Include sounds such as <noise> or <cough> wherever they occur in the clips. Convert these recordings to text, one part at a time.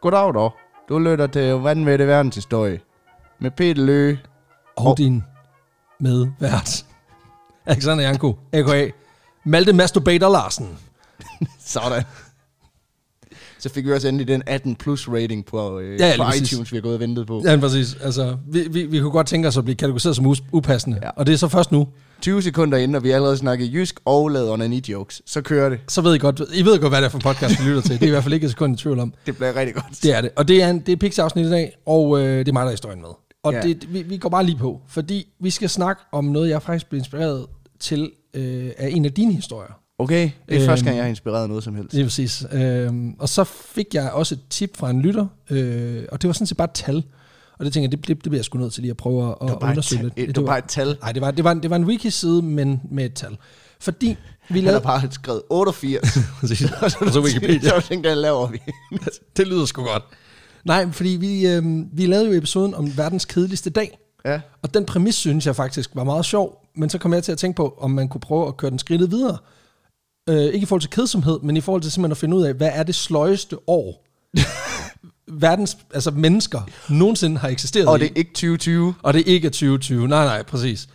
Goddag dog. Du lytter til Vanvittig Verdenshistorie. Med Peter Lø. Og din med vært, Alexander Janko, a.k.a. Malte Masturbator Larsen. <laughs> Sådan. Så fik vi også endelig den 18 plus rating på, øh, Ja, ja, på præcis. iTunes, vi har gået og ventet på. Ja, præcis. Altså, vi, vi, vi kunne godt tænke os at blive kategoriseret som upassende. Ja. Og det er så først nu. 20 sekunder inden, og vi allerede snakket jysk og lavet onani jokes. Så kører det. Så ved I godt, I ved godt, hvad det er for en podcast, vi lytter til. Det er i hvert fald ikke et sekund i tvivl om. Det bliver rigtig godt. Det er det. Og det er, en, det er Pix-afsnit i dag, og øh, det er mig, der er historien med. Og ja. det, vi, vi går bare lige på, fordi vi skal snakke om noget, jeg faktisk blev inspireret til øh, af en af dine historier. Okay, det er Øhm, første gang, jeg har inspireret af noget som helst. Lige præcis. Øhm, og så fik jeg også et tip fra en lytter, øh, og det var sådan set bare et tal. Og det tænker jeg, det, det, det bliver jeg sgu nødt til lige at prøve at Det undersøge lidt. det var bare et tal. Nej, det var, det, var, det var en wiki-side, men med et tal. Fordi vi Han har lavede... bare skrevet 88. <laughs> Præcis. og så Wikipedia. så tænkte jeg, laver vi. <laughs> det lyder sgu godt. Nej, fordi vi, øh, vi lavede jo episoden om verdens kedeligste dag. Ja. Og den præmis synes jeg faktisk var meget sjov, men så kom jeg til at tænke på, om man kunne prøve at køre den skridtet videre. Øh, ikke i forhold til kedsomhed, men i forhold til simpelthen at finde ud af, hvad er det sløjeste år, <laughs> verdens, altså mennesker, nogensinde har eksisteret Og det er ikke 2020. Og det er ikke 2020. Nej, nej, præcis.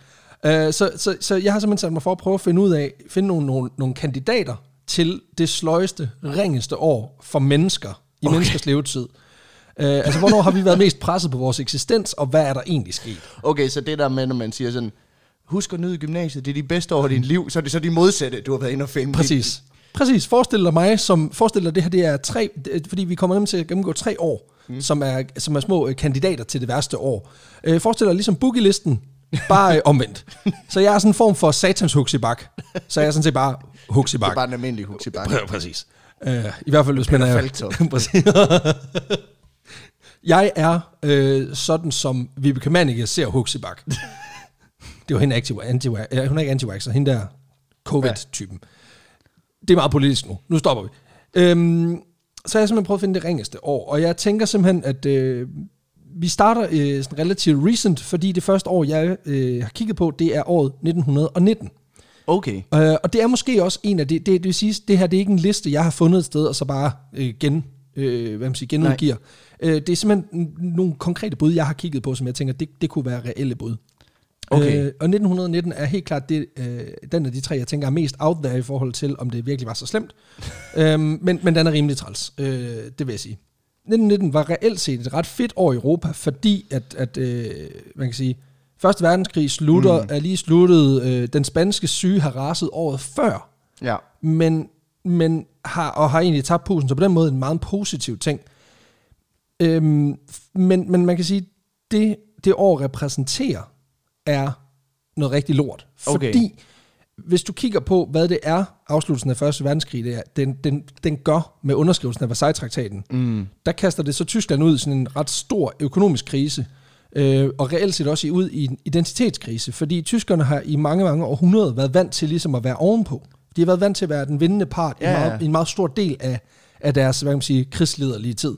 Uh, så, så, så jeg har simpelthen sat mig for at prøve at finde ud af, finde nogle, nogle, nogle kandidater til det sløjeste, ringeste år for mennesker i Okay. menneskers levetid. Uh, altså, hvornår har vi været mest presset på vores eksistens, og hvad er der egentlig sket? Okay, så det der med, når man siger sådan, husk at nyde gymnasiet, det er de bedste år af dit liv, så er det så de modsatte, du har været inde og finde. Præcis. Præcis. Forestil dig mig, som forestil dig, det her det er tre, det- fordi vi kommer nemlig til at gennemgå tre år, mm. som, er, som er små øh, kandidater til det værste år. Øh, forestil dig ligesom boogie-listen, bare øh, omvendt. Så jeg er sådan en form for satans huxibak. Så jeg er sådan set bare Det er huxibak. bare en almindelig hus i banken. Præ- Præcis. Øh, I hvert fald, hvis man er... <laughs> Præcis. jeg er øh, sådan, som Vibeke Mannicke ser huxibak. Det var hende anti anti Hun er ikke anti så hende der covid-typen. Det er meget politisk nu. Nu stopper vi. Øhm, så har jeg simpelthen prøvet at finde det ringeste år, og jeg tænker simpelthen, at øh, vi starter øh, sådan relativt recent, fordi det første år, jeg øh, har kigget på, det er året 1919. Okay. Øh, og det er måske også en af det, det, det vil sige, det her det er ikke en liste, jeg har fundet et sted, og så bare øh, gen, øh, hvad man siger, genudgiver. Øh, det er simpelthen nogle konkrete bud, jeg har kigget på, som jeg tænker, det, det kunne være reelle bud. Okay. Øh, og 1919 er helt klart det, øh, den af de tre, jeg tænker er mest out there i forhold til, om det virkelig var så slemt. <laughs> øhm, men, men den er rimelig træls, øh, det vil jeg sige. 1919 var reelt set et ret fedt år i Europa, fordi at, at øh, man kan sige, Første verdenskrig slutter, mm. er lige sluttet, øh, den spanske syge har raset året før, Ja. men, men har, og har egentlig tabt pusen, så på den måde en meget positiv ting. Øhm, men, men man kan sige, det, det år repræsenterer, er noget rigtig lort. Okay. Fordi, hvis du kigger på, hvad det er, afslutningen af Første Verdenskrig, det er, den, den, den gør med underskrivelsen af Versailles-traktaten, Mm. der kaster det så Tyskland ud i sådan en ret stor økonomisk krise, øh, og reelt set også i- ud i en identitetskrise, fordi tyskerne har i mange, mange århundreder været vant til ligesom at være ovenpå. De har været vant til at være den vindende part ja, Ja, i, meget, i en meget stor del af, af deres, hvad kan man sige, krigslederlige tid.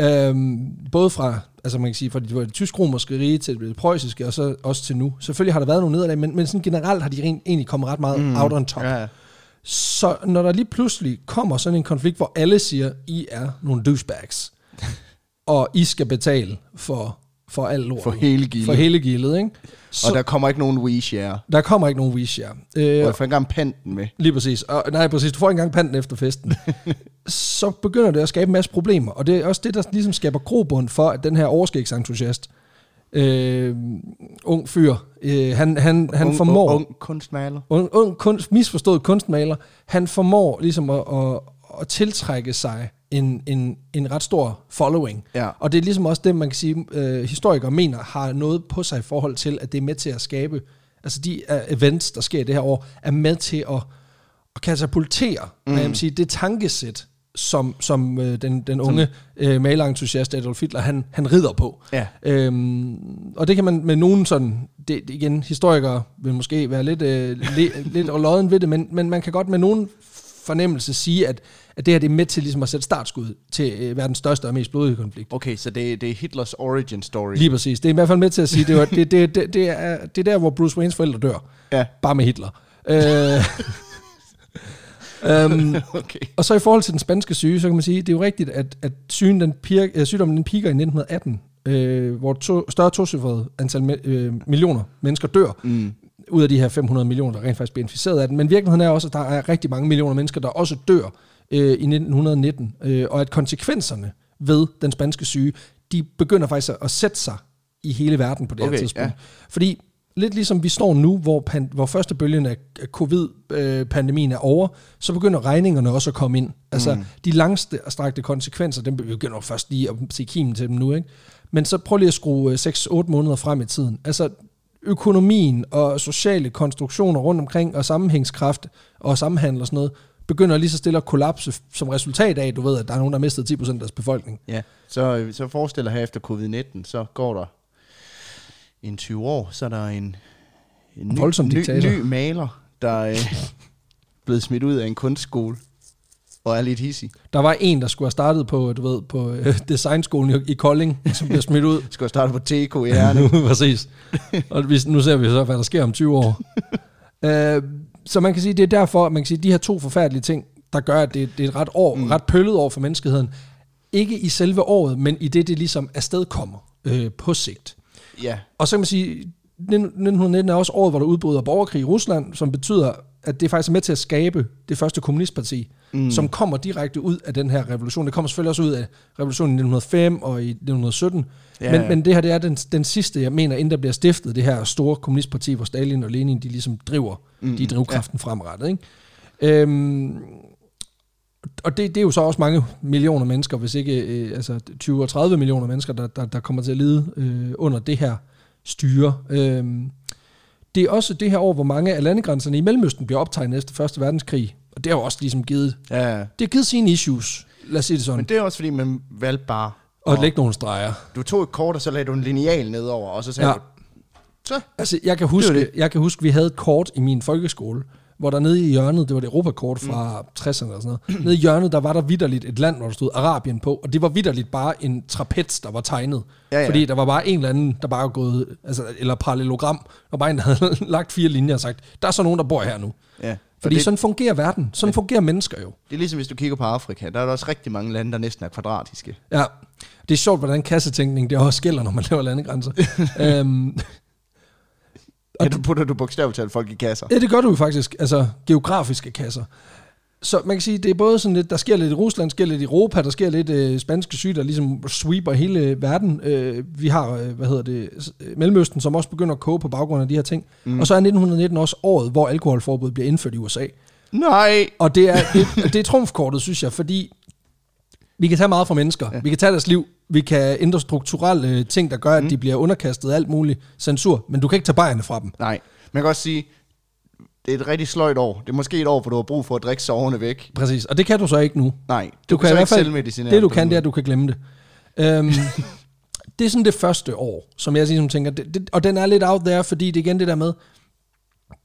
Øhm, både fra, altså man kan sige, fra det, det tysk-romerske rige til det preussiske, og så også til nu. Selvfølgelig har der været nogle nederlag, men, men sådan generelt har de rent- egentlig kommet ret meget mm, out on top. Ja. Så når der lige pludselig kommer sådan en konflikt, hvor alle siger, I er nogle douchebags, <laughs> og I skal betale for, for al lort. For hele gildet. For hele gildet, ikke? Så Og der, kommer ikke nogen we share. der kommer ikke nogen wish, ja. Og Øh, jeg får engang panten med. lige præcis. Og, nej, præcis. Du får ikke engang panten efter festen. <laughs> så begynder det at skabe en masse problemer. Og det er også det, der ligesom skaber grobund for, at den her overskægsentusiast, øh, ung fyr, øh, han, han, han ung, formår... Ung, ung kunstmaler. ung, ung kunst, misforstået kunstmaler, han formår ligesom at, at, at tiltrække sig en, en, en ret stor following. Ja. Og det er ligesom også det, man kan sige, øh, historikere mener har noget på sig i forhold til, at det er med til at skabe, altså de uh, events, der sker det her år, er med til at, at katapultere, mm. jeg vil sige, det tankesæt, som, som øh, den, den unge øh, malerentusiast Adolf Hitler, han, han rider på. Ja. Øhm, og det kan man med nogen sådan, det, det igen, historikere vil måske være lidt, øh, le, lidt lodden ved det, men, men man kan godt med nogen fornemmelse sige, at, at det her det er med til ligesom at sætte startskud til øh, verdens største og mest blodige konflikt. Okay, så det, det er Hitlers origin story. Lige præcis. Det er i hvert fald med til at sige, det, var, det, det, det, det, er, det er der, hvor Bruce Waynes forældre dør. Ja, Bare med Hitler. Øh, um, <laughs> okay. og så i forhold til den spanske syge, så kan man sige, det er jo rigtigt, at, at sygen, den piger, øh, sygdommen den piker i 1918, øh, hvor to, større tocifrede antal me, øh, millioner mennesker dør, Mm. Ud af de her 500 millioner, der rent faktisk bliver inficeret af den. Men virkeligheden er også, at der er rigtig mange millioner mennesker, der også dør øh, i 1919, øh, og at konsekvenserne ved den spanske syge, de begynder faktisk at- sætte sig i hele verden på det Okay, her tidspunkt. ja. Fordi lidt ligesom vi står nu, hvor, pan, hvor første bølgen af covid-pandemien er over, så begynder regningerne også at komme ind. Altså mm. de langstrakte konsekvenser, dem begynder først lige at se kimen til dem nu. Ikke? Men så prøv lige at skrue øh, 6-8 måneder frem i tiden. Altså økonomien og sociale konstruktioner rundt omkring, og sammenhængskraft og sammenhandel og sådan noget, begynder lige så stille at kollapse som resultat af, du ved, at der er nogen, der har mistet 10% af deres befolkning. Ja, så, så forestiller her efter covid-19, så går der en 20 år, så er der en, en Voldsom ny, diktator. ny, ny maler, der er øh, <laughs> blevet smidt ud af en kunstskole og er lidt hissig. Der var en, der skulle have startet på, du ved, på øh, designskolen i, i Kolding, som blev smidt ud. <laughs> Skal starte på TK i Herning. <laughs> Præcis. Og vi, nu ser vi så, hvad der sker om 20 år. <laughs> øh, så man kan sige, det er derfor, at man kan sige, de her to forfærdelige ting, der gør, at det, det er et ret, år, mm. ret pøllet år for menneskeheden. Ikke i selve året, men i det, det ligesom afstedkommer øh, på sigt. Ja, Og så kan man sige, 1919 er også året, hvor der udbryder borgerkrig i Rusland, som betyder, at det faktisk er med til at skabe det første kommunistparti, mm. som kommer direkte ud af den her revolution. Det kommer selvfølgelig også ud af revolutionen i 1905 og i 1917. Ja, men, ja. men det her det er den, den sidste, jeg mener, inden der bliver stiftet, det her store kommunistparti, hvor Stalin og Lenin, de ligesom driver, mm. de drivkraften ja. fremrettet. Ikke? Øhm, og det, det er jo så også mange millioner mennesker, hvis ikke øh, altså 20 og 30 millioner mennesker, der, der, der kommer til at lide øh, under det her styre. Øhm, det er også det her år, hvor mange af landegrænserne i Mellemøsten bliver optegnet efter Første Verdenskrig. Og det har jo også ligesom givet, ja. det har givet sine issues, lad os sige det sådan, Men det er også fordi, man valgte bare... og lægge nogle streger. Du tog et kort, og så lagde du en lineal nedover, og så sagde Ja. du... Så, Altså, jeg kan Det huske, er det. jeg kan huske, vi havde et kort i min folkeskole, hvor der nede i hjørnet, det var det Europakort fra mm. 60'erne eller sådan noget, nede i hjørnet, der var der vidderligt et land, hvor der stod Arabien på, og det var vidderligt bare en trapez, der var tegnet. Ja, ja. Fordi der var bare en eller anden, der bare var gået, altså, eller parallelogram, og bare en, der havde <laughs> lagt fire linjer og sagt, der er så nogen, der bor her nu. ja. Fordi det, det, sådan fungerer verden. Sådan fungerer mennesker jo. det er ligesom, hvis du kigger på Afrika. Der er der også rigtig mange lande, der næsten er kvadratiske. Ja, det er sjovt, hvordan kassetænkning det også gælder, når man <laughs> laver landegrænser. øhm, Ja, du putter du bogstaveligt talt folk i kasser. Ja, det gør du jo faktisk. Altså geografiske kasser. Så man kan sige, det er både sådan lidt, der sker lidt i Rusland, der sker lidt i Europa, der sker lidt øh, spanske syge, der ligesom sweeper hele verden. Øh, vi har, øh, hvad hedder det, øh, Mellemøsten, som også begynder at koge på baggrund af de her ting. Mm. Og så er 1919 også året, hvor alkoholforbud bliver indført i USA. Nej! Og det er, det, det er trumfkortet, synes jeg, fordi vi kan tage meget fra mennesker. Ja. Vi kan tage deres liv. Vi kan ændre strukturelle øh, ting, der gør, at mm. de bliver underkastet alt muligt censur. Men du kan ikke tage bajerne fra dem. Nej. Man kan også sige, det er et rigtig sløjt år. Det er måske et år, hvor du har brug for at drikke soverne væk. Præcis. Og det kan du så ikke nu. Nej, Du, kan, så i hvert ikke fald, selvmedicinere det du kan, det er, at du kan glemme det. Øhm, <laughs> det er sådan det første år, som jeg ligesom tænker, det, det, og den er lidt out there, fordi det er igen det der med,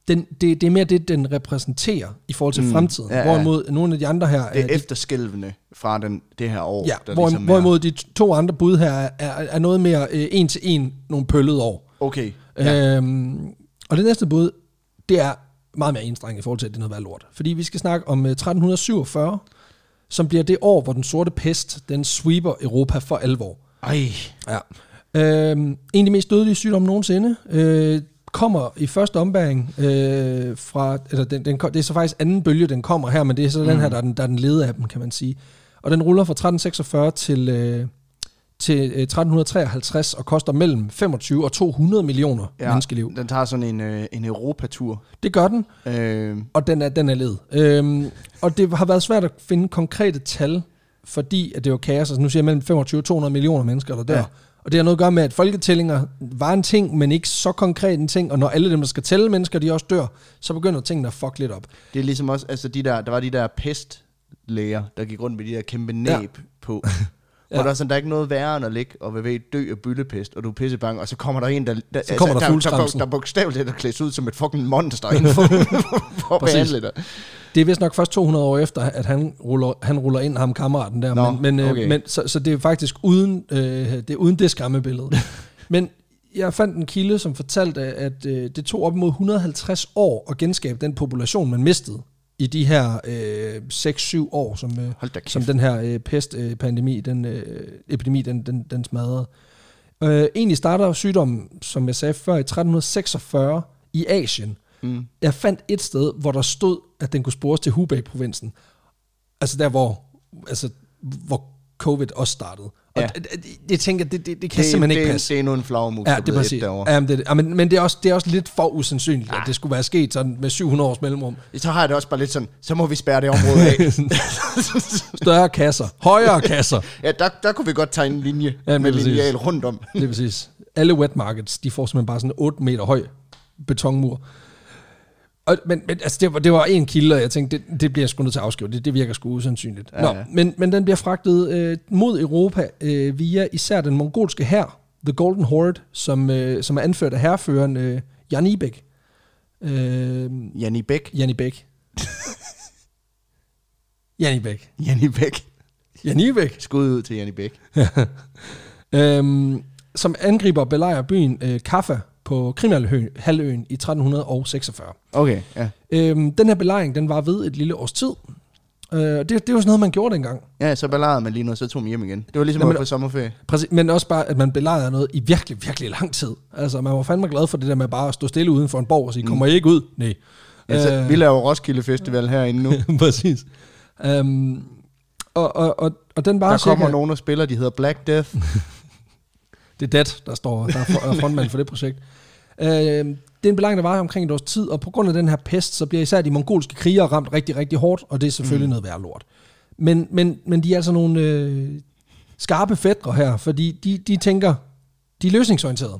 den, det, det er mere det, den repræsenterer i forhold til mm, fremtiden. ja, Ja. Hvorimod nogle af de andre her, Det er er efterskælvende fra den, det her år. ja, der hvor, ligesom er- hvorimod de to andre bud her er, er, er noget mere øh, en til en, nogle pøllede år. Okay. Ja. Øhm, og det næste bud, det er meget mere enstrengt i forhold til, at det er noget værd lort. Fordi vi skal snakke om øh, 1347, som bliver det år, hvor den sorte pest, den sweeper Europa for alvor. Ej. Ja. Øhm, en af de mest dødelige sygdomme nogensinde. Øh, kommer i første ombæring øh, fra, eller den, den, det er så faktisk anden bølge, den kommer her, men det er så mm. den her, der er den, der er den lede af dem, kan man sige. Og den ruller fra 1346 til, øh, til øh, 1353 og koster mellem 25 og 200 millioner ja. menneskeliv. Den tager sådan en, øh, en Europatur. Det gør den, Øh, og den er, den er led. Øhm, og det har været svært at finde konkrete tal, fordi at det var kaos. Altså nu siger jeg mellem 25 og 200 millioner mennesker, der dør. Ja. Og det har noget at gøre med, at folketællinger var en ting, men ikke så konkret en ting. Og når alle dem, der skal tælle mennesker, de også dør, så begynder tingene at fuck lidt op. det er ligesom også, altså de der, der var de der pestlæger, der gik rundt med de der kæmpe næb ja. på. <laughs> ja. Hvor der er sådan, der er ikke noget værre end at ligge og være ved at dø af byllepest, og du er pissebange, og så kommer der en, der, der, altså, kommer der der, fugleskramsen. der, der, bogstaveligt er klædt ud som et fucking monster inden for, for Præcis. dig. Det er vist nok først 200 år efter, at han ruller, han ruller ind, ham kammeraten der. Nå, men, men, øh, okay. men, så, så det er faktisk uden, øh, det, er uden det skræmmebillede. <laughs> men jeg fandt en kilde, som fortalte, at øh, det tog op imod 150 år at genskabe den population, man mistede i de her øh, 6-7 år, som, øh, som den her øh, pestpandemi, den øh, epidemi, den, den, den smadrede. Øh, egentlig starter sygdommen, som jeg sagde før, i 1346 i Asien. Mm. Jeg fandt et sted, hvor der stod, at den kunne spores til Hubei-provinsen. Altså der, hvor, altså, hvor covid også startede. Og Ja. ja. det, det, tænker det, det, det kan det, simpelthen det, ikke passe. det er nu en flagmus, Ja, det er præcis. derovre. Ja, men, det, ja, men, men det, er også, det er også lidt for usandsynligt, at det skulle være sket sådan med 700 års mellemrum. Så har jeg det også bare lidt sådan, så må vi spærre det område af. <laughs> Større kasser, højere kasser. <laughs> ja, der, der kunne vi godt tegne en linje Ja, ja, med præcis. lineal rundt om. Det er præcis. Alle wet markets, de får simpelthen bare sådan en 8 meter høj betonmur. Og, men, men altså, det, var, det var en kilde, og jeg tænkte, det, det bliver jeg sgu nødt til at afskrive. Det, det virker sgu usandsynligt. Ja, Nå, ja. Men, men den bliver fragtet øh, mod Europa øh, via især den mongolske hær, The Golden Horde, som, øh, som er anført af herreføreren øh, Jan Ibek. Øh, Janni Bæk. Jan Ibek. Jan Ibek. <laughs> Janni Bæk. Jan Ibek. Skud ud til Janni Bæk. <laughs> øhm, som angriber og belejrer byen øh, Kaffa på Krimhalvøen i 1346. Okay, ja. Øhm, den her belejring, den var ved et lille års tid. Øh, det, det var sådan noget, man gjorde dengang. Ja, så ballarede man lige noget, så tog man hjem igen. Det var ligesom Jamen, at på sommerferie. Præcis, men også bare, at man belejrede noget i virkelig, virkelig lang tid. Altså, man var fandme glad for det der med bare at stå stille uden for en borg og sige, kommer I ikke ud? Nej. Altså, Øh, vi laver Roskilde Festival <laughs> herinde nu. <laughs> Præcis. Um, og, og, og, og den var Der cirka... kommer nogen og spiller, de hedder Black Death. <laughs> Det er Dat, der står der er frontmand for det projekt. Øh, det er en belejring, der var omkring et års tid, og på grund af den her pest, så bliver især de mongolske krigere ramt rigtig, rigtig hårdt, og det er selvfølgelig mm. noget værd lort. Men, men, men de er altså nogle øh, skarpe fædre her, fordi de, de tænker, de er løsningsorienterede.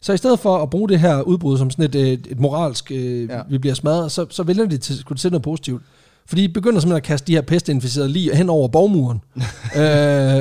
Så i stedet for at bruge det her udbrud som sådan et, et, et moralsk, øh, ja. vi bliver smadret, så, så vælger de til, skulle til noget positivt. Fordi de begynder simpelthen at kaste de her pestinficerede lige hen over borgmuren. <laughs> øh,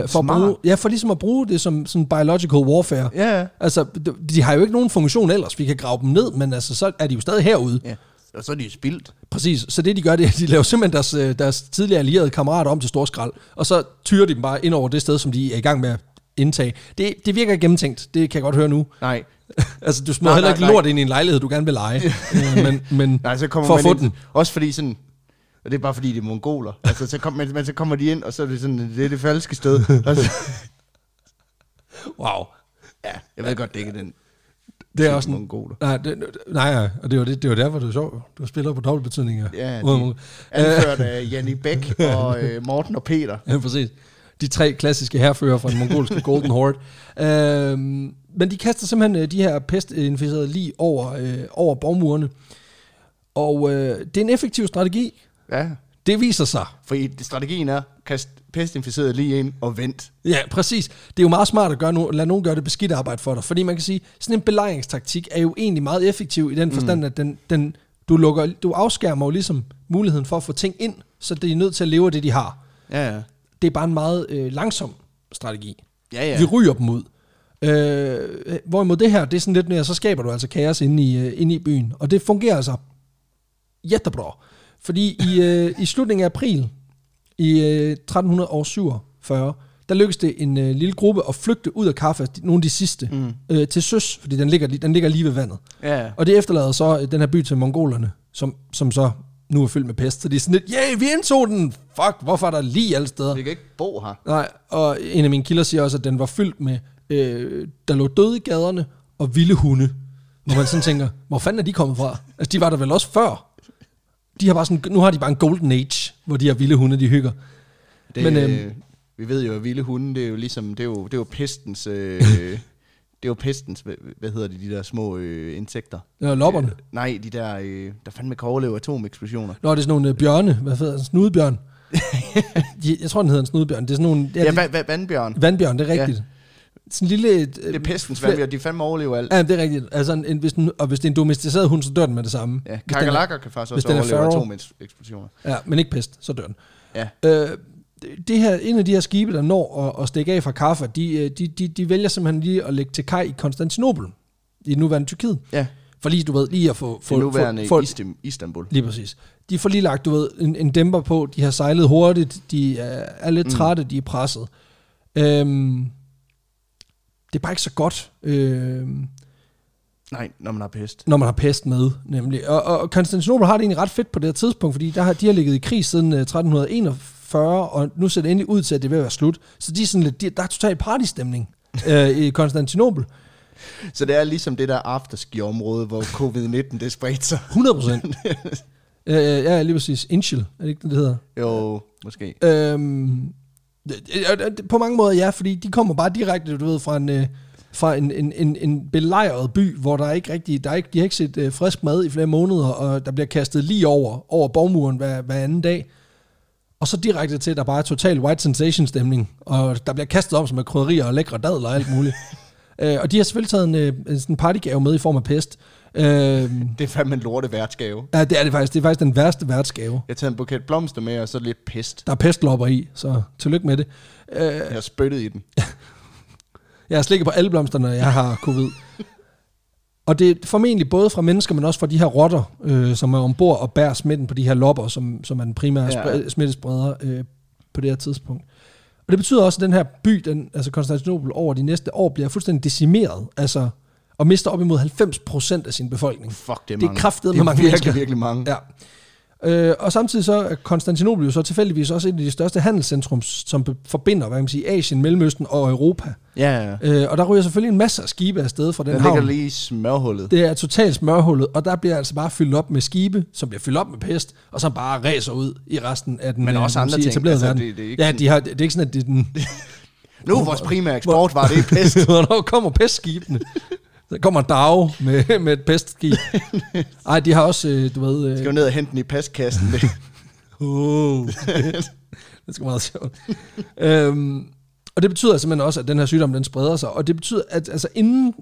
for, at bruge, ja, for ligesom at bruge det som sådan biological warfare. Ja, ja. Altså, de- de har jo ikke nogen funktion ellers. Vi kan grave dem ned, men altså, så er de jo stadig herude. ja. Og så er de spildt. Præcis. Så det, de gør, det er, at de laver simpelthen deres, øh, deres tidligere allierede kammerater om til storskrald, og så tyrer de dem bare ind over det sted, som de er i gang med at indtage. Det, det virker ikke gennemtænkt. Det kan jeg godt høre nu. Nej. <laughs> Altså, du smider heller ikke nej. lort ind i en lejlighed, du gerne vil lege. <laughs> Øh, men, men Nej, så kommer for at få ind, den. Også fordi sådan... Og det er bare fordi, det er mongoler. Altså, så, kom, men, men så kommer de ind, og så er det sådan, det er det falske sted. Altså, <laughs> Wow. ja, jeg ved godt, det ikke er den Det er også en, mongoler. nej, det, nej, nej, og det var, det, det var derfor, det var sjovt. Du spiller på dobbeltbetydninger. Ja, Uden de- mod- Anført af Janni Bæk <laughs> og øh, Morten og Peter. Ja, præcis. De tre klassiske herfører fra den mongolske <laughs> Golden Horde. Øhm, men de kaster simpelthen øh, de her pestinficerede lige over, øh, over borgmurene. Og øh, det er en effektiv strategi. Ja, Det viser sig. fordi strategien er, kast pestinficeret lige ind og vent. Ja, præcis. Det er jo meget smart at gøre no- lade nogen gøre det beskidt arbejde for dig. Fordi man kan sige, sådan en belejringstaktik er jo egentlig meget effektiv i den forstand, mm. at den, den, du, lukker, du afskærmer jo ligesom muligheden for at få ting ind, så det er nødt til at leve af det, de har. Ja, ja. Det er bare en meget øh, langsom strategi. Ja, ja. Vi ryger dem ud. Øh, hvorimod det her, det er sådan lidt mere, så skaber du altså kaos inde i, øh, inde i byen. Og det fungerer altså jättebra. Fordi i, øh, i slutningen af april i øh, 1347, der lykkedes det en øh, lille gruppe at flygte ud af Kaffa, nogle af de sidste, mm. øh, til søs, fordi den ligger, li- den ligger lige ved vandet. Ja, ja. Og det efterlader så øh, den her by til mongolerne, som, som så nu er fyldt med pest. Så de er sådan lidt, yeah, vi indtog den! Fuck, hvorfor er der lige alle steder? Vi kan ikke bo her. Nej, og en af mine kilder siger også, at den var fyldt med, øh, der lå døde i gaderne og vilde hunde. Hvor man sådan tænker, hvor fanden er de kommet fra? Altså, de var der vel også før. De har bare sådan, nu har de bare en golden age, hvor de her vilde hunde, de hygger. Det, Men, øhm, øh, vi ved jo, at vilde hunde, det er jo ligesom, det er jo, det er jo pestens, øh, <laughs> det er jo pestens, hvad, hvad hedder det, de der små øh, insekter? Ja, lopperne. Øh, nej, de der, øh, der fandme kan overleve atomeksplosioner. Nå, det er sådan nogle øh, bjørne, hvad hedder det, snudebjørn. <laughs> De- Jeg tror, den hedder en snudebjørn. Det er sådan nogle, Ja, ja, ja va- vandbjørn. vandbjørn, det er rigtigt. Sådan en lille... øh, Det er pestens flere- vandbjørn, de fandme overlever alt. Ja, det er rigtigt. Altså, en, en, hvis den, og hvis det er en domesticeret hund, så dør den med det samme. Ja, er- kakalakker kan faktisk også er overleve atomeksplosioner. Ja, men ikke pest, så dør den. Ja. Øh, det her, en af de her skibe, der når at, at stikke af fra Kaffa, de, øh, de, de, de vælger simpelthen lige at lægge til kaj i Konstantinopel, i det nuværende Tyrkiet. Ja. For lige, du ved, lige at få... Det få, nuværende få, få Istanbul. Lige præcis. De får lige lagt, du ved, en, en dæmper på. De har sejlet hurtigt. De er, er lidt trætte. De er presset. Øhm, det er bare ikke så godt, øhm, Nej, når man har pest. når man har pest med, nemlig. Og, og Konstantinopel har det egentlig ret fedt på det her tidspunkt, fordi der har, de har ligget i krig siden øh, 1341, og nu ser det endelig ud til, at det er ved at være slut. Så de er sådan lidt, de, der er totalt partystemning <laughs> øh, i Konstantinopel. Så det er ligesom det der afterski-område, hvor covid-19 det spredte sig. 100 procent. <laughs> øh, ja, lige præcis. Inchel, er det ikke det, det hedder? Jo, måske. Øhm, på mange måder ja, fordi de kommer bare direkte, du ved, fra en, øh, fra en, en, en, en belejret by, hvor der ikke rigtig, der er ikke, de har ikke set øh, frisk mad i flere måneder, og der bliver kastet lige over, over borgmuren hver, hver anden dag. Og så direkte til, at der bare er total white sensation stemning, og der bliver kastet om som med krydderier og lækre dadler og alt muligt. <laughs> øh, og de har selvfølgelig taget en, øh, en partygave med i form af pest. Øh, Det er fandme en lorte værtsgave. ja, det er det faktisk. Det er faktisk den værste værtsgave. Jeg har taget en buket blomster med, og så lidt pest. Der er pestlopper i, så tillykke med det. Øh, Jeg har spyttet i den. <laughs> Jeg har slikket på alle blomsterne, jeg har covid. Og det er formentlig både fra mennesker, men også fra de her rotter, øh, som er ombord og bærer smitten på de her lopper, som, som er den primære ja. smittespreder øh, på det her tidspunkt. Og det betyder også, at den her by, den, altså Konstantinopel, over de næste år bliver fuldstændig decimeret, altså, og mister op imod 90% af sin befolkning. Fuck, det er Det er mange. det er mange virkelig, mennesker. virkelig mange. Ja. Øh, og samtidig så er Konstantinopel jo så tilfældigvis også et af de største handelscentrums, som forbinder, hvad kan man sige, Asien, Mellemøsten og Europa. Ja, ja. Øh, og der ryger selvfølgelig en masse af skibe afsted fra den Den havn. ligger lige i smørhullet. Det er totalt smørhullet, og der bliver altså bare fyldt op med skibe, som bliver fyldt op med pest, og som bare ræser ud i resten af den Men øh, også andre sige, ting. Altså, det- det er ikke ja, de har, det er ikke sådan, at det er den... Nu er vores primære eksport var det pest. <laughs> Hvornår kommer pestskibene? Der kommer Dag med, <laughs> med et pestskib. <laughs> Ej, de har også, øh, du ved... Øh, Skal jo ned og hente den i pestkassen. <laughs> Oh. det skal meget sjovt. øhm, og det betyder simpelthen også, at den her sygdom, den spreder sig. Og det betyder, at altså inden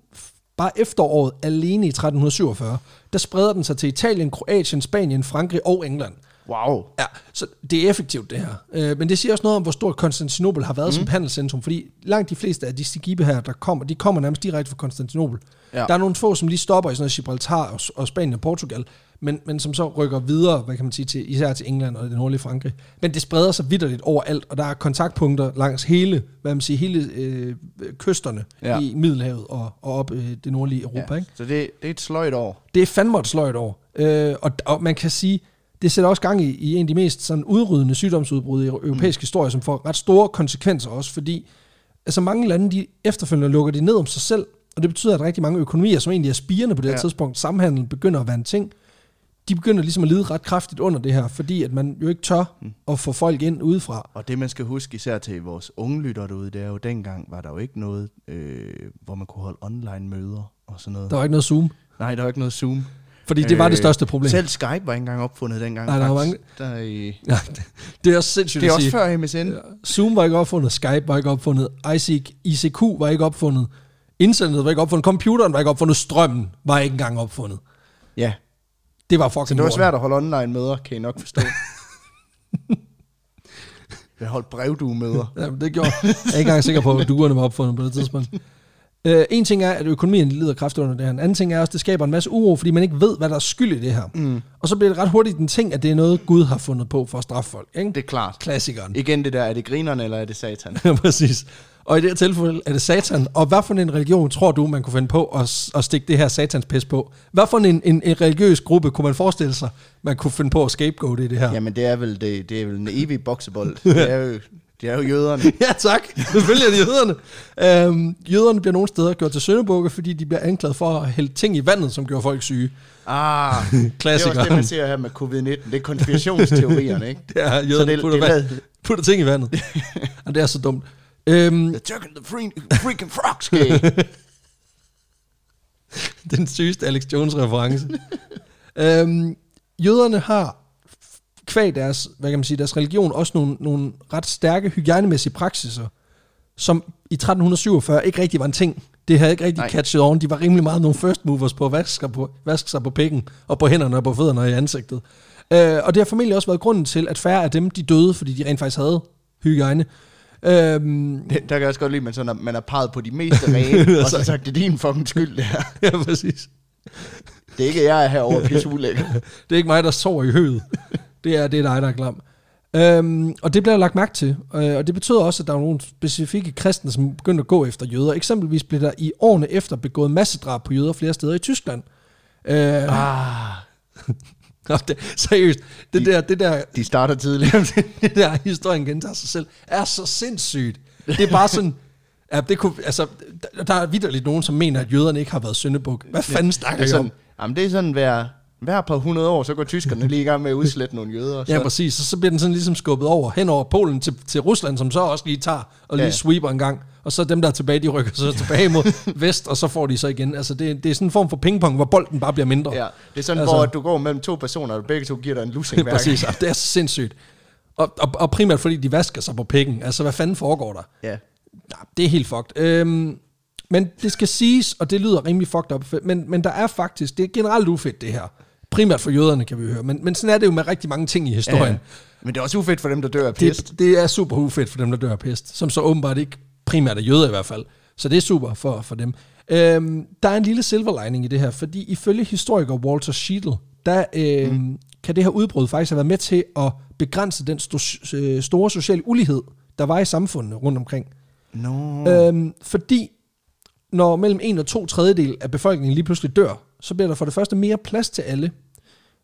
bare efteråret alene i 1347, der spreder den sig til Italien, Kroatien, Spanien, Frankrig og England. Wow. Ja, så det er effektivt det her. Øh, men det siger også noget om, hvor stort Konstantinopel har været mm. som handelscentrum, fordi langt de fleste af de skibe her, der kommer, de kommer nærmest direkte fra Konstantinopel. Ja. Der er nogle få, som lige stopper i sådan noget Gibraltar og, og Spanien og Portugal, men, men som så rykker videre, hvad kan man sige, til, især til England og det nordlige Frankrig. Men det spreder sig vidderligt overalt, og der er kontaktpunkter langs hele, hvad man siger, hele øh, kysterne ja. i Middelhavet og, og op øh, det nordlige Europa. Ja. Ikke? Så det, det er et sløjt år. Det er fandme et sløjt år. Øh, og, og man kan sige, det sætter også gang i, i en af de mest sådan udryddende sygdomsudbrud i europæisk mm. historie, som får ret store konsekvenser også, fordi altså mange lande, de efterfølgende lukker de ned om sig selv, og det betyder, at rigtig mange økonomier, som egentlig er spirende på det her Ja. tidspunkt, samhandel begynder at være en ting, de begynder ligesom at lide ret kraftigt under det her, fordi at man jo ikke tør Mm. at få folk ind udefra. Og det man skal huske især til vores unge lytter derude, det er jo dengang var der jo ikke noget, øh, hvor man kunne holde online møder og sådan noget. Der var ikke noget Zoom, Nej, der var ikke noget Zoom. Fordi det var Øh, det største problem. Selv Skype var ikke engang opfundet dengang. Nej, der var faktisk. Der er, i- <laughs> Nej, det, er også sindssygt det er også før MSN. Zoom var ikke opfundet, Skype var ikke opfundet, ICQ, ICQ var ikke opfundet, internettet var ikke opfundet, computeren var ikke opfundet, strømmen var ikke engang opfundet. Ja, Det var fucking så det var svært at holde online møder, kan I nok forstå. Jeg holdt brevduemøder. Ja, det gjorde jeg. er ikke engang sikker på, at duerne var opfundet på det tidspunkt. Uh, en ting er, at økonomien lider kraftigt under det her. En anden ting er også, at det skaber en masse uro, fordi man ikke ved, hvad der er skyld i det her. Mm. Og så bliver det ret hurtigt en ting, at det er noget, Gud har fundet på for at straffe folk. Ikke? Det er klart. Klassikeren. Igen det der, er det grinerne, eller er det satan? <laughs> Ja, præcis. Og i det her tilfælde er det satan. Og hvad for en religion tror du, man kunne finde på at, at stikke det her satans pis på? Hvad for en, en, en religiøs gruppe kunne man forestille sig, man kunne finde på at scapegoat i det her? Jamen det er vel, det, det er vel en evig boksebold. <laughs> Det er jo, det er jo jøderne. <laughs> Ja, tak. Selvfølgelig er det jøderne. Øhm, jøderne bliver nogle steder gjort til søndebukke, fordi de bliver anklaget for at hælde ting i vandet, som gjorde folk syge. Ah, <laughs> det er også det, man ser her med covid-19. Det er konspirationsteorierne, ikke? <laughs> Det er Så jøderne det, putter, det, vand, putter ting i vandet. og det er så dumt. Øhm, The turkey, the free, freaking frogs gay. den sygeste Alex Jones-reference. øhm, jøderne har kvæg deres, hvad kan man sige, deres religion, også nogle, nogle ret stærke hygiejnemæssige praksiser, som i 1347 ikke rigtig var en ting. Det havde ikke rigtig Nej. catchet on. De var rimelig meget nogle first movers på at vaske på, vaske sig på pikken, og på hænderne og på fødderne og i ansigtet. Øh, og det har formentlig også været grunden til, at færre af dem, de døde, fordi de rent faktisk havde hygiejne. Øhm, Det, der kan jeg også godt lide, at man, sådan, at man har peget på de meste rene, <laughs> og så sagt, det er din fucking skyld, det her. <laughs> ja, præcis. Det er ikke jeg er herovre pisse ulækker. <laughs> Det er ikke mig, der sover i høet. Det er, det er dig, der er glam. Øhm, og det bliver lagt mærke til. Øh, og det betyder også, at der er nogle specifikke kristne, som begynder at gå efter jøder. Eksempelvis blev der i årene efter begået massedrab på jøder flere steder i Tyskland. Øh, Ah, <laughs> det, seriøst, det der, det der de starter tidligt. <laughs> det der historien gentager sig selv, er så sindssygt. Det er bare sådan, <laughs> ja, det kunne, altså, der- der er vidderligt nogen, som mener, at jøderne ikke har været syndebuk. Hvad fanden snakker er I om? jamen, det er sådan hver, hver par hundrede år, så går tyskerne lige i gang med at udslette nogle jøder. Så, Ja, præcis. Så, så bliver den sådan ligesom skubbet over, hen over Polen til, til Rusland, som så også lige tager og lige Ja. sweeper en gang. Og så dem, der er tilbage, de rykker så tilbage mod <laughs> vest, og så får de så igen. Altså, det, det er sådan en form for pingpong, hvor bolden bare bliver mindre. ja, det er sådan, Altså- altså, hvor du går mellem to personer, og begge to giver dig en lussing hver Præcis, og det er så sindssygt. Og, og, og primært fordi de vasker sig på pikken. Altså, hvad fanden foregår der? Ja. Nej, det er helt fucked. Øhm, men det skal siges, og det lyder rimelig fucked up, men, men der er faktisk, det er generelt ufedt det her. Primært for jøderne, kan vi høre. Men, men sådan er det jo med rigtig mange ting i historien. Ja. Men det er også ufedt for dem, der dør af pest. Det, det er super ufedt for dem, der dør af pest, som så åbenbart ikke primært er jøder i hvert fald. Så det er super for, for dem. Øhm, der er en lille silver lining i det her, fordi ifølge historiker Walter Scheedel, der øhm, mm. kan det her udbrud faktisk have været med til at begrænse den sto- øh, store sociale ulighed, der var i samfundet rundt omkring. No. Øhm, fordi når mellem en og to tredjedel af befolkningen lige pludselig dør, så bliver der for det første mere plads til alle.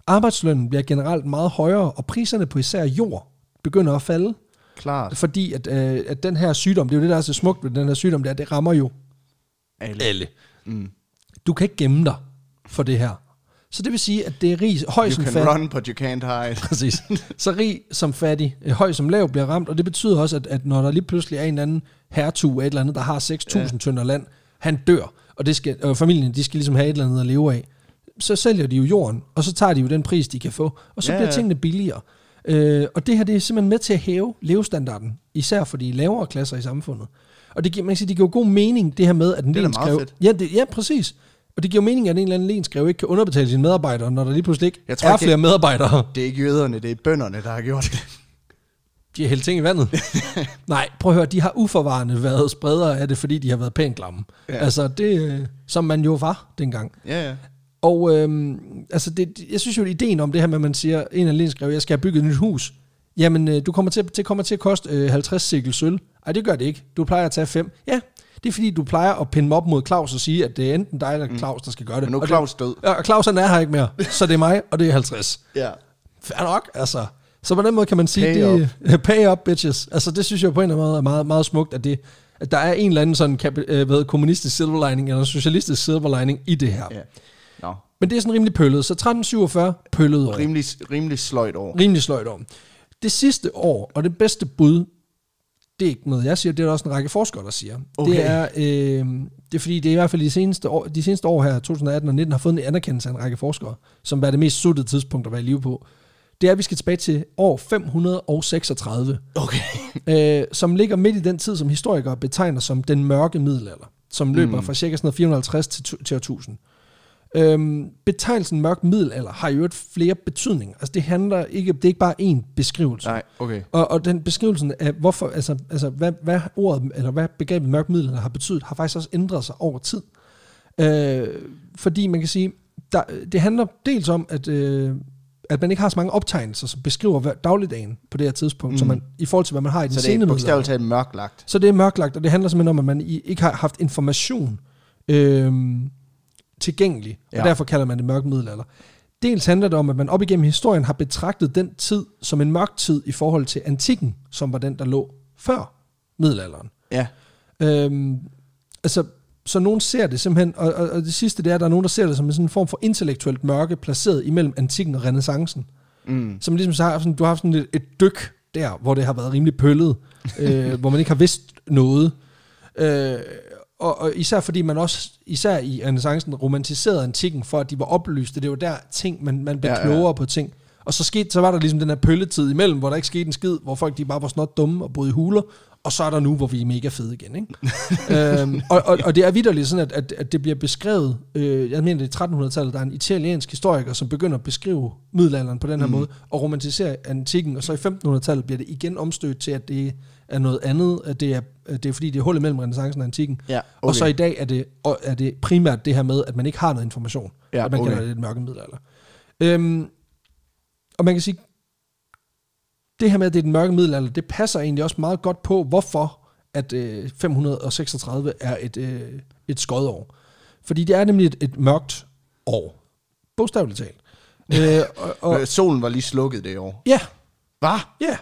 Arbejdslønnen bliver generelt meget højere, og priserne på især jord begynder at falde. Klart. Fordi at, øh, at den her sygdom, det er jo det, der er så smukt ved den her sygdom, det er, at det rammer jo Alle. alle. Mm. Du kan ikke gemme dig for det her. Så det vil sige, at det er rig, høj You som can fattig. run, but you can't hide. <laughs> Præcis. <laughs> Så rig som fattig, øh, høj som lav bliver ramt, og det betyder også, at, at når der lige pludselig er en eller anden hertug af et eller andet, der har 6.000 ja. tønder land, han dør, og, det skal, og familien de skal ligesom have et eller andet at leve af, så sælger de jo jorden, og så tager de jo den pris, de kan få, og så Ja, bliver tingene billigere. Øh, og det her det er simpelthen med til at hæve levestandarden, især for de lavere klasser i samfundet. Og det giver, man kan sige, det giver jo god mening, det her med, at en fedt. Ja, det, ja, præcis. Og det giver mening, at en eller anden lensgreve ikke kan underbetale sine medarbejdere, når der lige pludselig ikke Jeg tror er ikke, flere medarbejdere. Det er ikke jøderne, det er bønderne, der har gjort det. De har hældt ting i vandet. <laughs> Nej, prøv at høre, de har uforvarende været spredere af det, fordi de har været pænt klamme. Ja. Ja. Altså det, øh, som man jo var dengang. Ja, ja. Og øhm, altså det, jeg synes jo, at ideen om det her med, at man siger, en af skrev, jeg skal have bygget et nyt hus. Jamen, øh, du kommer til, det kommer til at koste øh, 50 sikkel sølv. Ej, det gør det ikke. Du plejer at tage 5. Ja, det er fordi, du plejer at pinde mig op mod Claus og sige, at det er enten dig eller Claus, der skal gøre det. Men nu er Claus død. Ja, og Claus han er her ikke mere. Så det er mig, og det er 50. Ja. Fair nok, altså. Så på den måde kan man sige, Pay det, <laughs> pay up, bitches. Altså det synes jeg på en eller anden måde er meget, meget smukt, at, det, at der er en eller anden sådan øh, hvad, kommunistisk silver lining, eller socialistisk silver lining i det her. ja. Men det er sådan rimelig pøllet. Så 1347, pøllet år. Rimelig, rimelig sløjt over. Rimelig sløjt år. Det sidste år, og det bedste bud, det er ikke noget, jeg siger, det er der også en række forskere, der siger. Okay. Det, er, øh, det er fordi, det er i hvert fald de seneste år, de seneste år her, 2018 og 19, har fået en anerkendelse af en række forskere, som er det mest suttede tidspunkt at være i live på. Det er, at vi skal tilbage til år 536, Okay. <laughs> øh, som ligger midt i den tid, som historikere betegner som den mørke middelalder, som løber Mm. fra cirka sådan noget 450 til, til år 1000. Øhm, betegnelsen mørk middelalder har jo et flere betydninger. Altså det handler ikke, det er ikke bare én beskrivelse. Nej, okay. Og, og den beskrivelsen af, hvorfor, altså, altså hvad, hvad ordet, eller hvad begrebet mørk middelalder har betydet, har faktisk også ændret sig over tid. Øh, fordi man kan sige, der, det handler dels om, at, øh, at man ikke har så mange optegnelser, som beskriver hver, dagligdagen på det her tidspunkt, mm. så man, i forhold til, hvad man har i den Så det er bogstaveligt talt mørklagt. Så det er mørklagt, og det handler simpelthen om, at man ikke har haft information øhm, tilgængelig, og Ja. derfor kalder man det mørk middelalder. Dels handler det om, at man op igennem historien har betragtet den tid som en mørk tid i forhold til antikken, som var den, der lå før middelalderen. Ja. Øhm, altså, så nogen ser det simpelthen, og, og, og det sidste det er, at der er nogen, der ser det som en sådan form for intellektuelt mørke, placeret imellem antikken og renaissancen. Mm. Som ligesom så har sådan, du har haft sådan et, et dyk der, hvor det har været rimelig pøllet, <laughs> øh, hvor man ikke har vidst noget. Øh, og, og især fordi man også, især i renaissancen, romantiserede antikken for, at de var oplyste. Det var der ting, man, man blev Ja, ja, ja. klogere på ting. Og så, skete, så var der ligesom den her pølletid imellem, hvor der ikke skete en skid, hvor folk de bare var snot dumme og boede i huler. Og så er der nu, hvor vi er mega fede igen. Ikke? <laughs> øhm, og, og, og det er vidderligt sådan, at, at, at det bliver beskrevet, øh, jeg mener det er 1300-tallet, der er en italiensk historiker, som begynder at beskrive middelalderen på den her mm. måde, og romantisere antikken, og så i 1500-tallet bliver det igen omstødt til, at det er noget andet, at det er, at det er fordi, det er hullet mellem renaissancen og antikken. Ja, Okay. Og så i dag er det, og er det primært det her med, at man ikke har noget information. Ja, at man okay. kalder det et mørke middelalder. Øhm, og man kan sige, det her med, at det er den mørke middelalder, det passer egentlig også meget godt på, hvorfor at øh, 536 er et, øh, et skodår. Fordi det er nemlig et, et mørkt år. Bogstaveligt talt. <laughs> øh, og, og, Solen var lige slukket det år. ja, Hvad? Ja,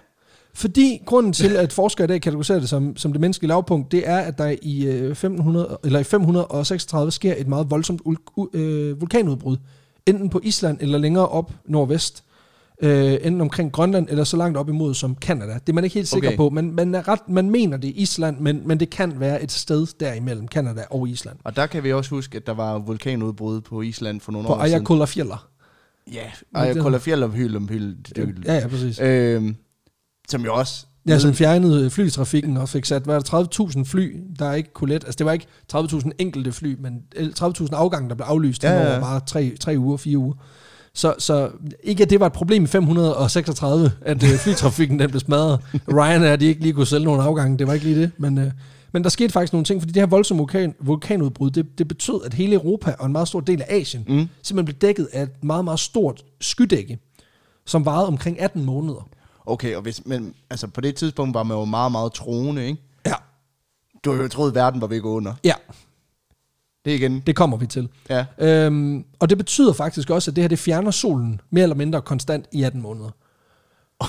fordi grunden til, at forskere i dag kategoriserer det som, som det menneskelige lavpunkt, det er, at der i, øh, 500, eller i 536 sker et meget voldsomt ul- øh, vulkanudbrud. Enten på Island eller længere op nordvest. Øh, enten omkring Grønland eller så langt op imod som Kanada. Det er man ikke helt sikker Okay. på. Man, man, er ret, man mener det er Island, men, men det kan være et sted derimellem Kanada og Island. Og der kan vi også huske, at der var vulkanudbrud på Island for nogle På år siden. Ayakullafjellar. Ja, Nå, det- Ayakullafjell og Hylum Hyl. Ja, ja, præcis. Øhm, som jo også... Ja, som fjernede flytrafikken og fik sat, hvad er der, 30.000 fly, der ikke kunne let. Altså det var ikke 30.000 enkelte fly, men 30.000 afgange, der blev aflyst Ja, ja, ja, ja. ja. over bare tre, tre uger, fire uger. Så, så ikke at det var et problem i 536, at øh, flytrafikken den blev smadret. Ryanair, de ikke lige kunne sælge nogle afgange, det var ikke lige det. Men, øh, men der skete faktisk nogle ting, fordi det her voldsomme vulkan, vulkanudbrud, det, det betød, at hele Europa og en meget stor del af Asien Mm. simpelthen blev dækket af et meget, meget stort skydække, som varede omkring 18 måneder. Okay, og hvis, men altså på det tidspunkt var man jo meget, meget troende, ikke? Ja, Du har jo troet, at verden var ved at gå under. ja, Det igen. det kommer vi til. Ja. Øhm, og det betyder faktisk også, at det her det fjerner solen mere eller mindre konstant i 18 måneder. <laughs>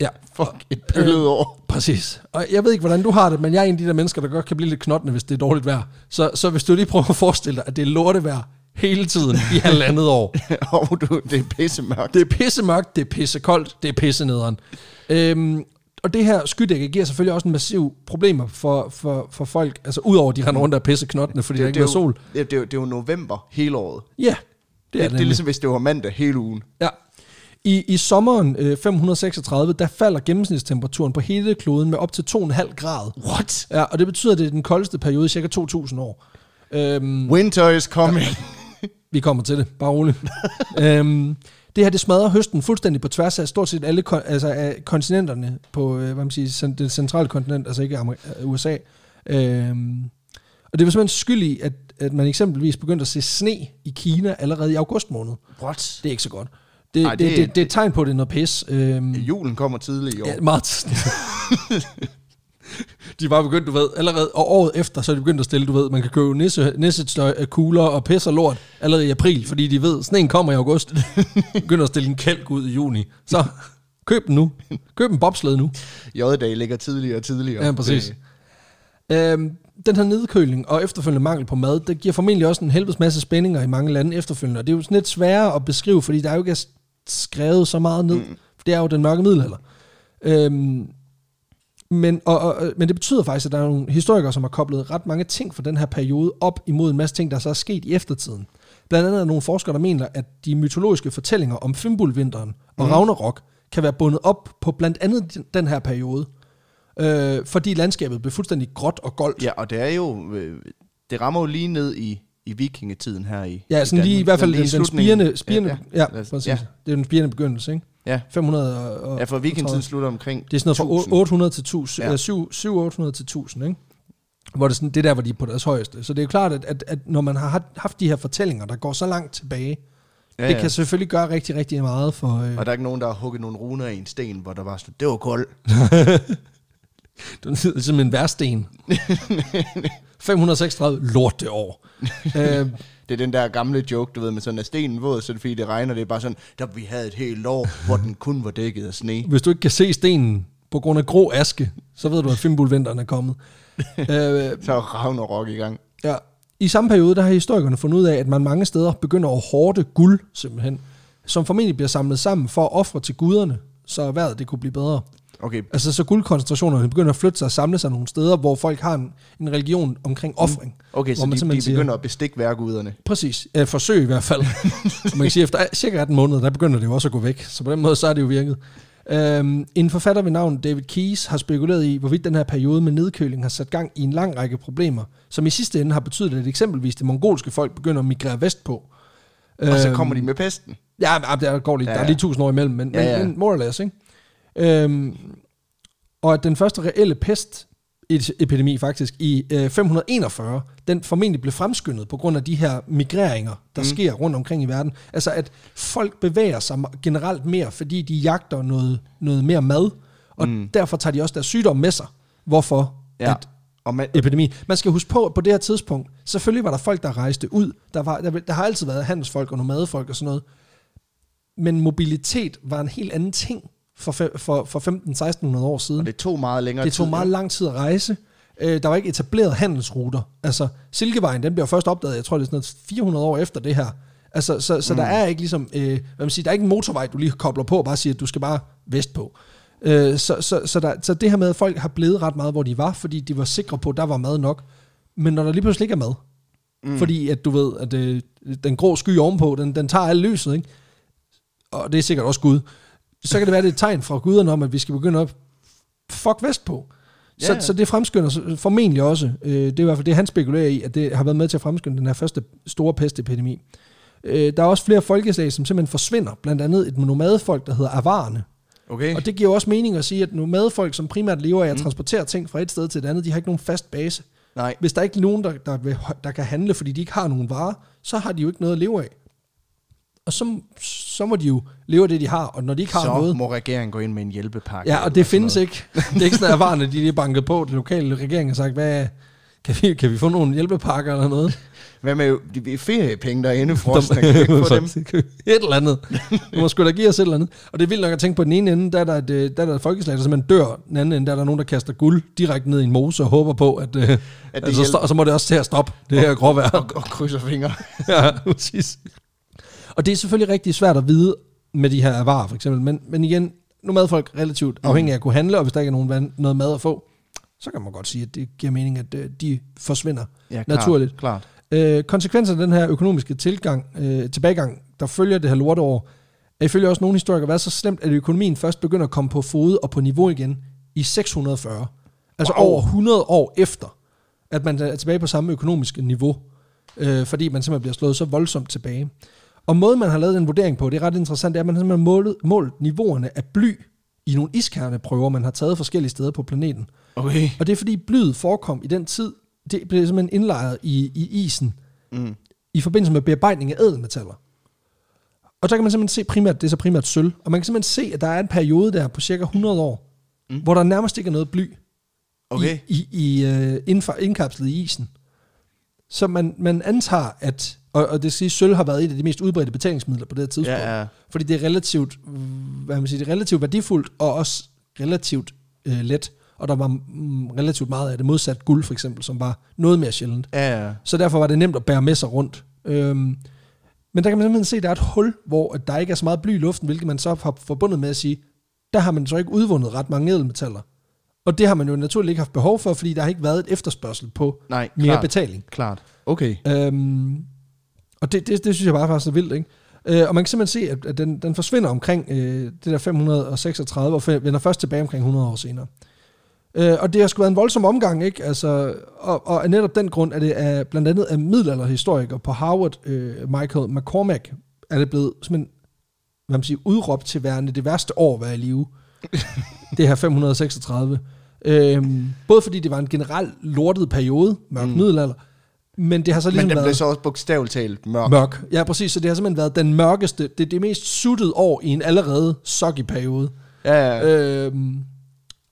ja, Fuck, et pøllet år. præcis. Og jeg ved ikke, hvordan du har det, men jeg er en af de der mennesker, der godt kan blive lidt knottende, hvis det er dårligt vejr. Så, så hvis du lige prøver at forestille dig, at det er lortevejr hele tiden i halvandet år. <laughs> og du, det er pisse mørkt. Det er pisse mørkt, det er pisse koldt, det er pisse nederen. Øhm, og det her skydække giver selvfølgelig også en massiv problemer for, for, for folk, altså udover de render rundt og pisse knottende, fordi der ikke er det, sol. det, er, jo, det er jo november hele året. Ja, det Det, er det, det er ligesom, hvis det var mandag hele ugen. Ja. I, I sommeren øh, 536, der falder gennemsnitstemperaturen på hele kloden med op til 2,5 grad. What? Ja, og det betyder, at det er den koldeste periode i cirka 2.000 år. Øhm, Winter is coming. vi kommer til det, bare roligt. <laughs> øhm, det her, det smadrer høsten fuldstændig på tværs af stort set alle kon- altså af kontinenterne på øh, hvad man siger, det centrale kontinent, altså ikke øh, USA. Øhm, og det var simpelthen skyld i, at, at man eksempelvis begyndte at se sne i Kina allerede i august måned. What? Det er ikke så godt. Det, Ej, det, det- det, det, er et tegn på, at det er noget pis. Øhm, Julen kommer tidligt i år. Ja, meget. <laughs> <laughs> De var begyndt, du ved, allerede, og året efter, så er de begyndt at stille, du ved, man kan købe nisse, nissestøj, kugler og pis og lort allerede i april, fordi de ved, sneen kommer i august. <laughs> begynder at stille en kælk ud i juni. Så køb den nu. Køb en bobsled nu. J-dag ligger tidligere og tidligere. Ja, præcis. Det- Øhm, den her nedkøling og efterfølgende mangel på mad, det giver formentlig også en helvedes masse spændinger i mange lande efterfølgende. Og det er jo sådan lidt sværere at beskrive, fordi der er jo ikke skrevet så meget ned. Mm. For det er jo den mørke middelalder. Øhm, men, og, og, men det betyder faktisk, at der er nogle historikere, som har koblet ret mange ting fra den her periode op imod en masse ting, der så er sket i eftertiden. Blandt andet er nogle forskere, der mener, at de mytologiske fortællinger om Fimbulvinteren og mm. Ragnarok kan være bundet op på blandt andet den- her periode. Øh, fordi landskabet blev fuldstændig gråt og goldt. Ja, og det er jo... øh, Det rammer jo lige ned i, i vikingetiden her i Ja, sådan i lige i hvert fald den, den spirende, spirende ja, ja, præcis. ja. Ja. Det er den spirende begyndelse, ikke? Ja. 500 og, ja, for vikingetiden slutter omkring Det er sådan noget 1000. fra 800 til 1000, Ja. ja. 7, 7 800 til 1000, ikke? Hvor det, sådan, det er der, hvor de er på deres højeste. Så det er jo klart, at, at, at når man har haft- de her fortællinger, der går så langt tilbage, ja, det ja. kan selvfølgelig gøre rigtig, rigtig meget for... Øh, Og der er ikke nogen, der har hugget nogle runer i en sten, hvor der var sådan, det var koldt. det er simpelthen en værsten. <laughs> 536 lort det år. <laughs> øh, Det er den der gamle joke, du ved, med sådan, at stenen våd, så er det fordi det regner. Det er bare sådan, der vi havde et helt år, hvor den kun var dækket af sne. hvis du ikke kan se stenen på grund af grå aske, så ved du, at Fimbulvinteren er kommet. <laughs> øh, Så er Ragnarok i gang. Ja. I samme periode, der har historikerne fundet ud af, at man mange steder begynder at hårde guld, simpelthen, som formentlig bliver samlet sammen for at ofre til guderne, så vejret det kunne blive bedre. Okay, Altså så guldkoncentrationerne begynder at flytte sig og samle sig nogle steder, hvor folk har en, en religion omkring offring. okay så man de, de siger- begynder at bestikke værguderne. Præcis. Øh, forsøg i hvert fald. <laughs> Man kan sige, efter cirka 18 måneder, der begynder det jo også at gå væk. Så på den måde, så er det jo virket. Øhm, en forfatter ved navn David Keyes har spekuleret i, hvorvidt den her periode med nedkøling har sat gang i en lang række problemer, som i sidste ende har betydet, at eksempelvis det mongolske folk begynder at migrere vestpå. Og så Øhm, kommer de med pesten. Ja, der går lige, Ja, der er ja. lige tusind år imellem, men, Ja, ja, ja. men more or less, ikke? Øhm, og at den første reelle pestepidemi faktisk i øh, 541, den formentlig blev fremskyndet på grund af de her migreringer, der mm. sker rundt omkring i verden. Altså at folk bevæger sig generelt mere, fordi de jagter noget, noget mere mad, og mm. derfor tager de også deres sygdom med sig. Hvorfor? Ja. At Og man, epidemi. Man skal huske på, at på det her tidspunkt, selvfølgelig var der folk, der rejste ud. Der, var, der, der har altid været handelsfolk og nomadefolk og sådan noget. Men mobilitet var en helt anden ting for, for, for 15-1600 år siden. og det tog meget længere Det tog tid. meget lang tid at rejse. Øh, der var ikke etableret handelsruter. Altså, Silkevejen, den bliver først opdaget, jeg tror, det er sådan noget 400 år efter det her. Altså, så, så mm. der er ikke ligesom, øh, hvad man siger, der er ikke en motorvej, du lige kobler på og bare siger, at du skal bare vestpå. Øh, så, så, så, der, så det her med, at folk har blevet ret meget, hvor de var, fordi de var sikre på, at der var mad nok. Men når der lige pludselig ikke er mad, mm. fordi at du ved, at øh, den grå sky ovenpå, den, den tager alt lyset, ikke? og det er sikkert også Gud, så kan det være, det er et tegn fra guderne om, at vi skal begynde at fuck vestpå. Så, Ja. så det fremskynder formentlig også, øh, det er i hvert fald det, han spekulerer i, at det har været med til at fremskynde den her første store pestepidemi. Øh, der er også flere folkeslag, som simpelthen forsvinder, blandt andet et nomadefolk, der hedder avarerne. Okay. Og det giver også mening at sige, at nomadefolk, som primært lever af at transportere ting fra et sted til et andet, de har ikke nogen fast base. Nej. Hvis der ikke er nogen, der, der, vil, der kan handle, fordi de ikke har nogen varer, så har de jo ikke noget at leve af. Og så, så må de jo leve af det, de har, og når de ikke har så noget... må regeringen gå ind med en hjælpepakke. Ja, og det findes noget. ikke. Det er ikke sådan, at erfarne, de er banket på. Den lokale regering har sagt, hvad, kan, vi, kan vi få nogle hjælpepakker eller noget? Hvad med de feriepenge, der er indefrosne? <laughs> Kan vi ikke få dem? <laughs> et eller andet. Du må sgu da give os et eller andet. Og det er vildt nok at tænke på den ene ende, der er der et, øh, der er der et folkeslag, der simpelthen dør. Den anden ende, der er der nogen, der kaster guld direkte ned i en mose og håber på, at, at, det at så, hjælper. sto- og så må det også til at stoppe, det her gråvejr. Og, og krydser fingre. <laughs> ja, præcis. Og det er selvfølgelig rigtig svært at vide med de her varer, for eksempel. Men, men igen, nu er madfolk relativt afhængige af at kunne handle, og hvis der ikke er nogen, noget mad at få, så kan man godt sige, at det giver mening, at øh, de forsvinder Ja, klart, naturligt. Klart. Øh, konsekvensen af den her økonomiske tilgang, øh, tilbagegang, der følger det her lorteår, er ifølge også nogle historikere været så slemt, at økonomien først begynder at komme på fod og på niveau igen i 640. Altså Wow. over 100 år efter, at man er tilbage på samme økonomiske niveau, øh, fordi man simpelthen bliver slået så voldsomt tilbage. Og måden, man har lavet den vurdering på, det er ret interessant, det er, at man simpelthen har målet, målt niveauerne af bly i nogle iskerneprøver, man har taget forskellige steder på planeten. Okay. Og det er fordi blyet forekom i den tid, det blev simpelthen indlejret i, i isen, Mm. i forbindelse med bearbejdning af ædelmetaller. Og der kan man simpelthen se primært, det er så primært sølv, og man kan simpelthen se, at der er en periode der på cirka 100 år, mm. hvor der nærmest ikke er noget bly Okay. i, i, i uh, indfor, indkapslet i isen. Så man, man antager, at, og, og det skal sige, sølv har været et af de mest udbredte betalingsmidler på det her tidspunkt, Ja, ja. fordi det er relativt, hvad man siger, det er relativt værdifuldt, og også relativt øh, let, og der var mm, relativt meget af det modsat guld for eksempel, som var noget mere sjældent. Ja, ja. Så derfor var det nemt at bære med sig rundt. Øhm, men der kan man simpelthen se, at der er et hul, hvor at der ikke er så meget bly i luften, hvilket man så har forbundet med at sige, der har man så ikke udvundet ret mange ædelmetaller. Og det har man jo naturligt ikke haft behov for, fordi der har ikke været et efterspørgsel på Nej, mere klart. betaling. Klart. Okay. Øhm, og det, det, det synes jeg bare faktisk er vildt, ikke? Øh, og man kan simpelthen se, at, at den, den forsvinder omkring øh, det der 536, og vender først tilbage omkring 100 år senere. Øh, og det har sgu været en voldsom omgang, ikke? Altså, og, og af netop den grund er det af, blandt andet af middelalderhistoriker på Harvard, øh, Michael McCormack, er det blevet simpelthen, hvad man siger, udråbt til værende det værste år at være i live. <laughs> det her 536. Øhm, både fordi det var en generelt lortet periode, mørk mm. middelalder, men det har så ligesom Men den været... blev så også bogstaveligt talt mørk. Mørk. Ja, præcis. Så det har simpelthen været den mørkeste, det, det mest suttede år i en allerede soggy periode. Ja, ja. Øhm,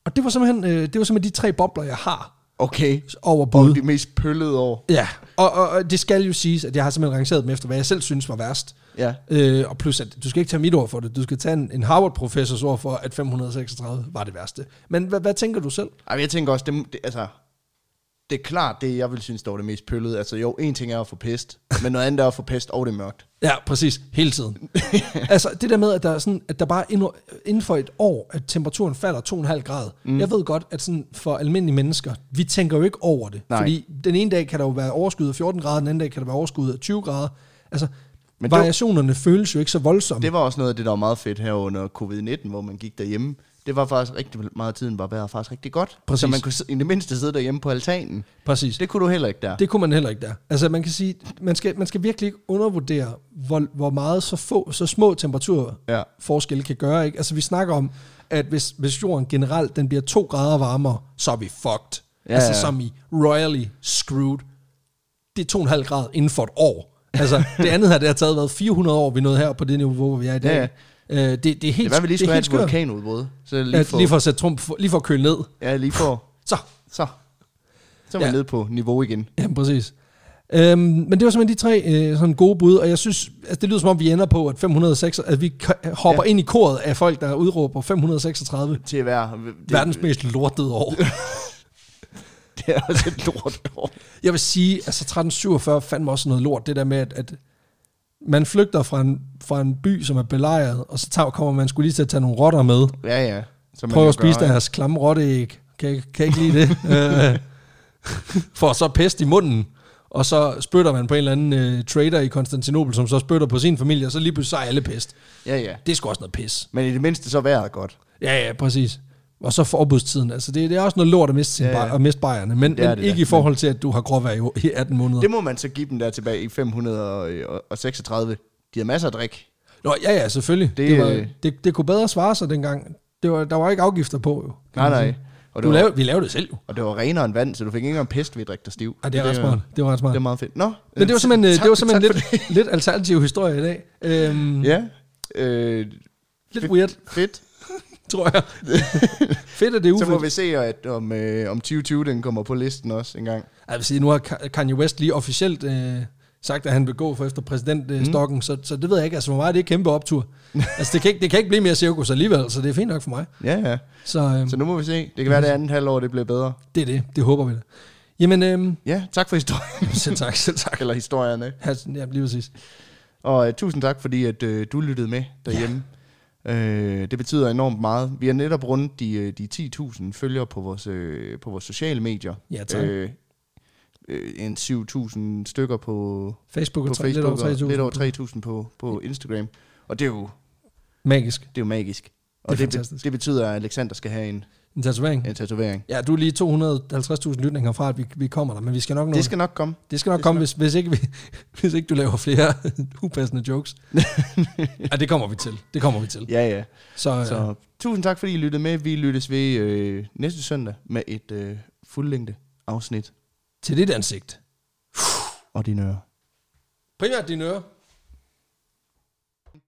og det var simpelthen, øh, det var simpelthen de tre bobler, jeg har Okay. over Og bud. de mest pøllede år. Ja, og, og, og, det skal jo siges, at jeg har simpelthen rangeret dem efter, hvad jeg selv synes var værst. Ja. Øh, og plus, at du skal ikke tage mit ord for det. Du skal tage en, en Harvard-professors ord for, at 536 var det værste. Men hvad, hvad tænker du selv? Ej, jeg tænker også, det, det, altså, det er klart det, jeg vil synes, der var det mest pøllede. Altså jo, en ting er at få pest, men noget andet er at få pest, og det er mørkt. Ja, præcis. Hele tiden. <laughs> altså, det der med, at der, er sådan, at der bare inden, inden for et år, at temperaturen falder 2,5 grader. Mm. Jeg ved godt, at sådan for almindelige mennesker, vi tænker jo ikke over det. Nej. Fordi den ene dag kan der jo være overskud af 14 grader, den anden dag kan der være overskud af 20 grader. Altså, Men det, var- Variationerne føles jo ikke så voldsomme. det var også noget af det, der var meget fedt her under covid-19, hvor man gik derhjemme. Det var faktisk rigtig meget tiden, var vejret faktisk rigtig godt. Præcis. Så man kunne i det mindste sidde derhjemme på altanen. Præcis. Det kunne du heller ikke der. Det kunne man heller ikke der. Altså man kan sige, man skal, man skal virkelig ikke undervurdere, hvor, hvor meget så, få, så små temperaturer Ja. forskelle kan gøre. Ikke? Altså vi snakker om, at hvis, hvis jorden generelt den bliver to grader varmere, så er vi fucked. Ja, altså ja. som i royally screwed. Det er to og en halv grad inden for et år. Altså det andet her, det har taget været 400 år, vi nåede her på det niveau, hvor vi er i dag. Ja, Øh, det, det er helt Det var, vi lige skulle have et vulkanudbrud. Så lige, Ja, for, lige for at sætte trump, for, lige for at køle ned. Ja, lige for. Så, Så. Så er vi Ja. nede på niveau igen. Ja, præcis. Øhm, men det var simpelthen de tre øh, sådan gode bud, og jeg synes, altså det lyder som om, vi ender på, at 506, at vi hopper ja. ind i koret af folk, der udråber 536. Til at være... Det, Verdens mest lortede år. <laughs> Det er også et lort år. Jeg vil sige, altså 1347 fandme også noget lort, det der med, at, at man flygter fra en, fra en by, som er belejret, og så tager, kommer man skulle lige til at tage nogle rotter med. Ja, ja. Som man Prøv at spise gør, deres klamme rotteæg. Kan, kan ikke lide det? <laughs> <laughs> For så pest i munden. Og så spytter man på en eller anden øh, trader i Konstantinopel, som så spytter på sin familie, og så lige pludselig så er alle pest. Ja, ja. Det er sgu også noget pis. Men i det mindste så vejret godt. Ja, ja, præcis. Og så forbudstiden. Altså, det, det er også noget lort at miste, sin Ja, ja, ja. at miste bajerne, men, Det men det ikke da. i forhold til, at du har gråvejr i, i 18 måneder. Det må man så give dem der tilbage i 536. De har masser af drik. Nå, ja, ja, selvfølgelig. Det, Det, var, øh, det, det kunne bedre svare sig dengang. Det var, der var ikke afgifter på, jo. Nej, nej. Og Du det, var, lavede, vi lavede det selv, jo. og det var renere end vand, så du fik ikke engang pest ved at drikke dig stiv. Ej, det er ret smart. Det var ret smart. Det er meget fedt. Nå, Men det var simpelthen, øh, tak- det var tak simpelthen for lidt, lidt alternativ historie i dag. Øhm, Ja, øh, Lidt weird, fedt. Tror jeg. <laughs> Fedt er det Så må ufedt. vi se, at om, øh, om 2020 den kommer på listen også en gang. Jeg vil sige, nu har Ka- Kanye West lige officielt øh, sagt, at han vil gå for efter præsidentstokken, mm. så, så det ved jeg ikke. Altså, meget er det er kæmpe optur. <laughs> altså, det kan, ikke, det kan ikke blive mere cirkus alligevel, så det er fint nok for mig. Ja, ja. Så øh, Så nu må vi se. Det kan være, det andet halvår det bliver bedre. det er det. Det håber vi da. Jamen, øh, Ja, tak for historien. <laughs> selv tak, selv tak. Eller historierne. Ja, ja, lige præcis. Og uh, tusind tak, fordi at, uh, du lyttede med derhjemme. Ja. Uh, det betyder enormt meget. Vi har netop rundt de, øh, de 10.000 følgere på vores, uh, på vores sociale medier. Ja, tak. Uh, uh, en 7.000 stykker på, Facebook på og tre, lidt Facebook, over og 3.000. lidt over 3.000 på, på Instagram. Og det er jo, Magisk. det er jo magisk. Og Det er det, det, fantastisk. det betyder, at Alexander skal have en, En tatovering. en tatovering. Ja, du er lige 250.000 lytninger fra, at vi, vi kommer der, men vi skal nok nå Det skal nok komme. det skal nok det komme, hvis, hvis, ikke, vi, <laughs> hvis ikke du laver flere <laughs> upassende jokes. <laughs> ja, det kommer vi til. Det kommer vi til. Ja, ja. Så, Så så tusind tak, fordi I lyttede med. Vi lyttes ved øh, næste søndag med et øh, fuldlængde afsnit. til dit ansigt. Og dine ører. Primært dine ører.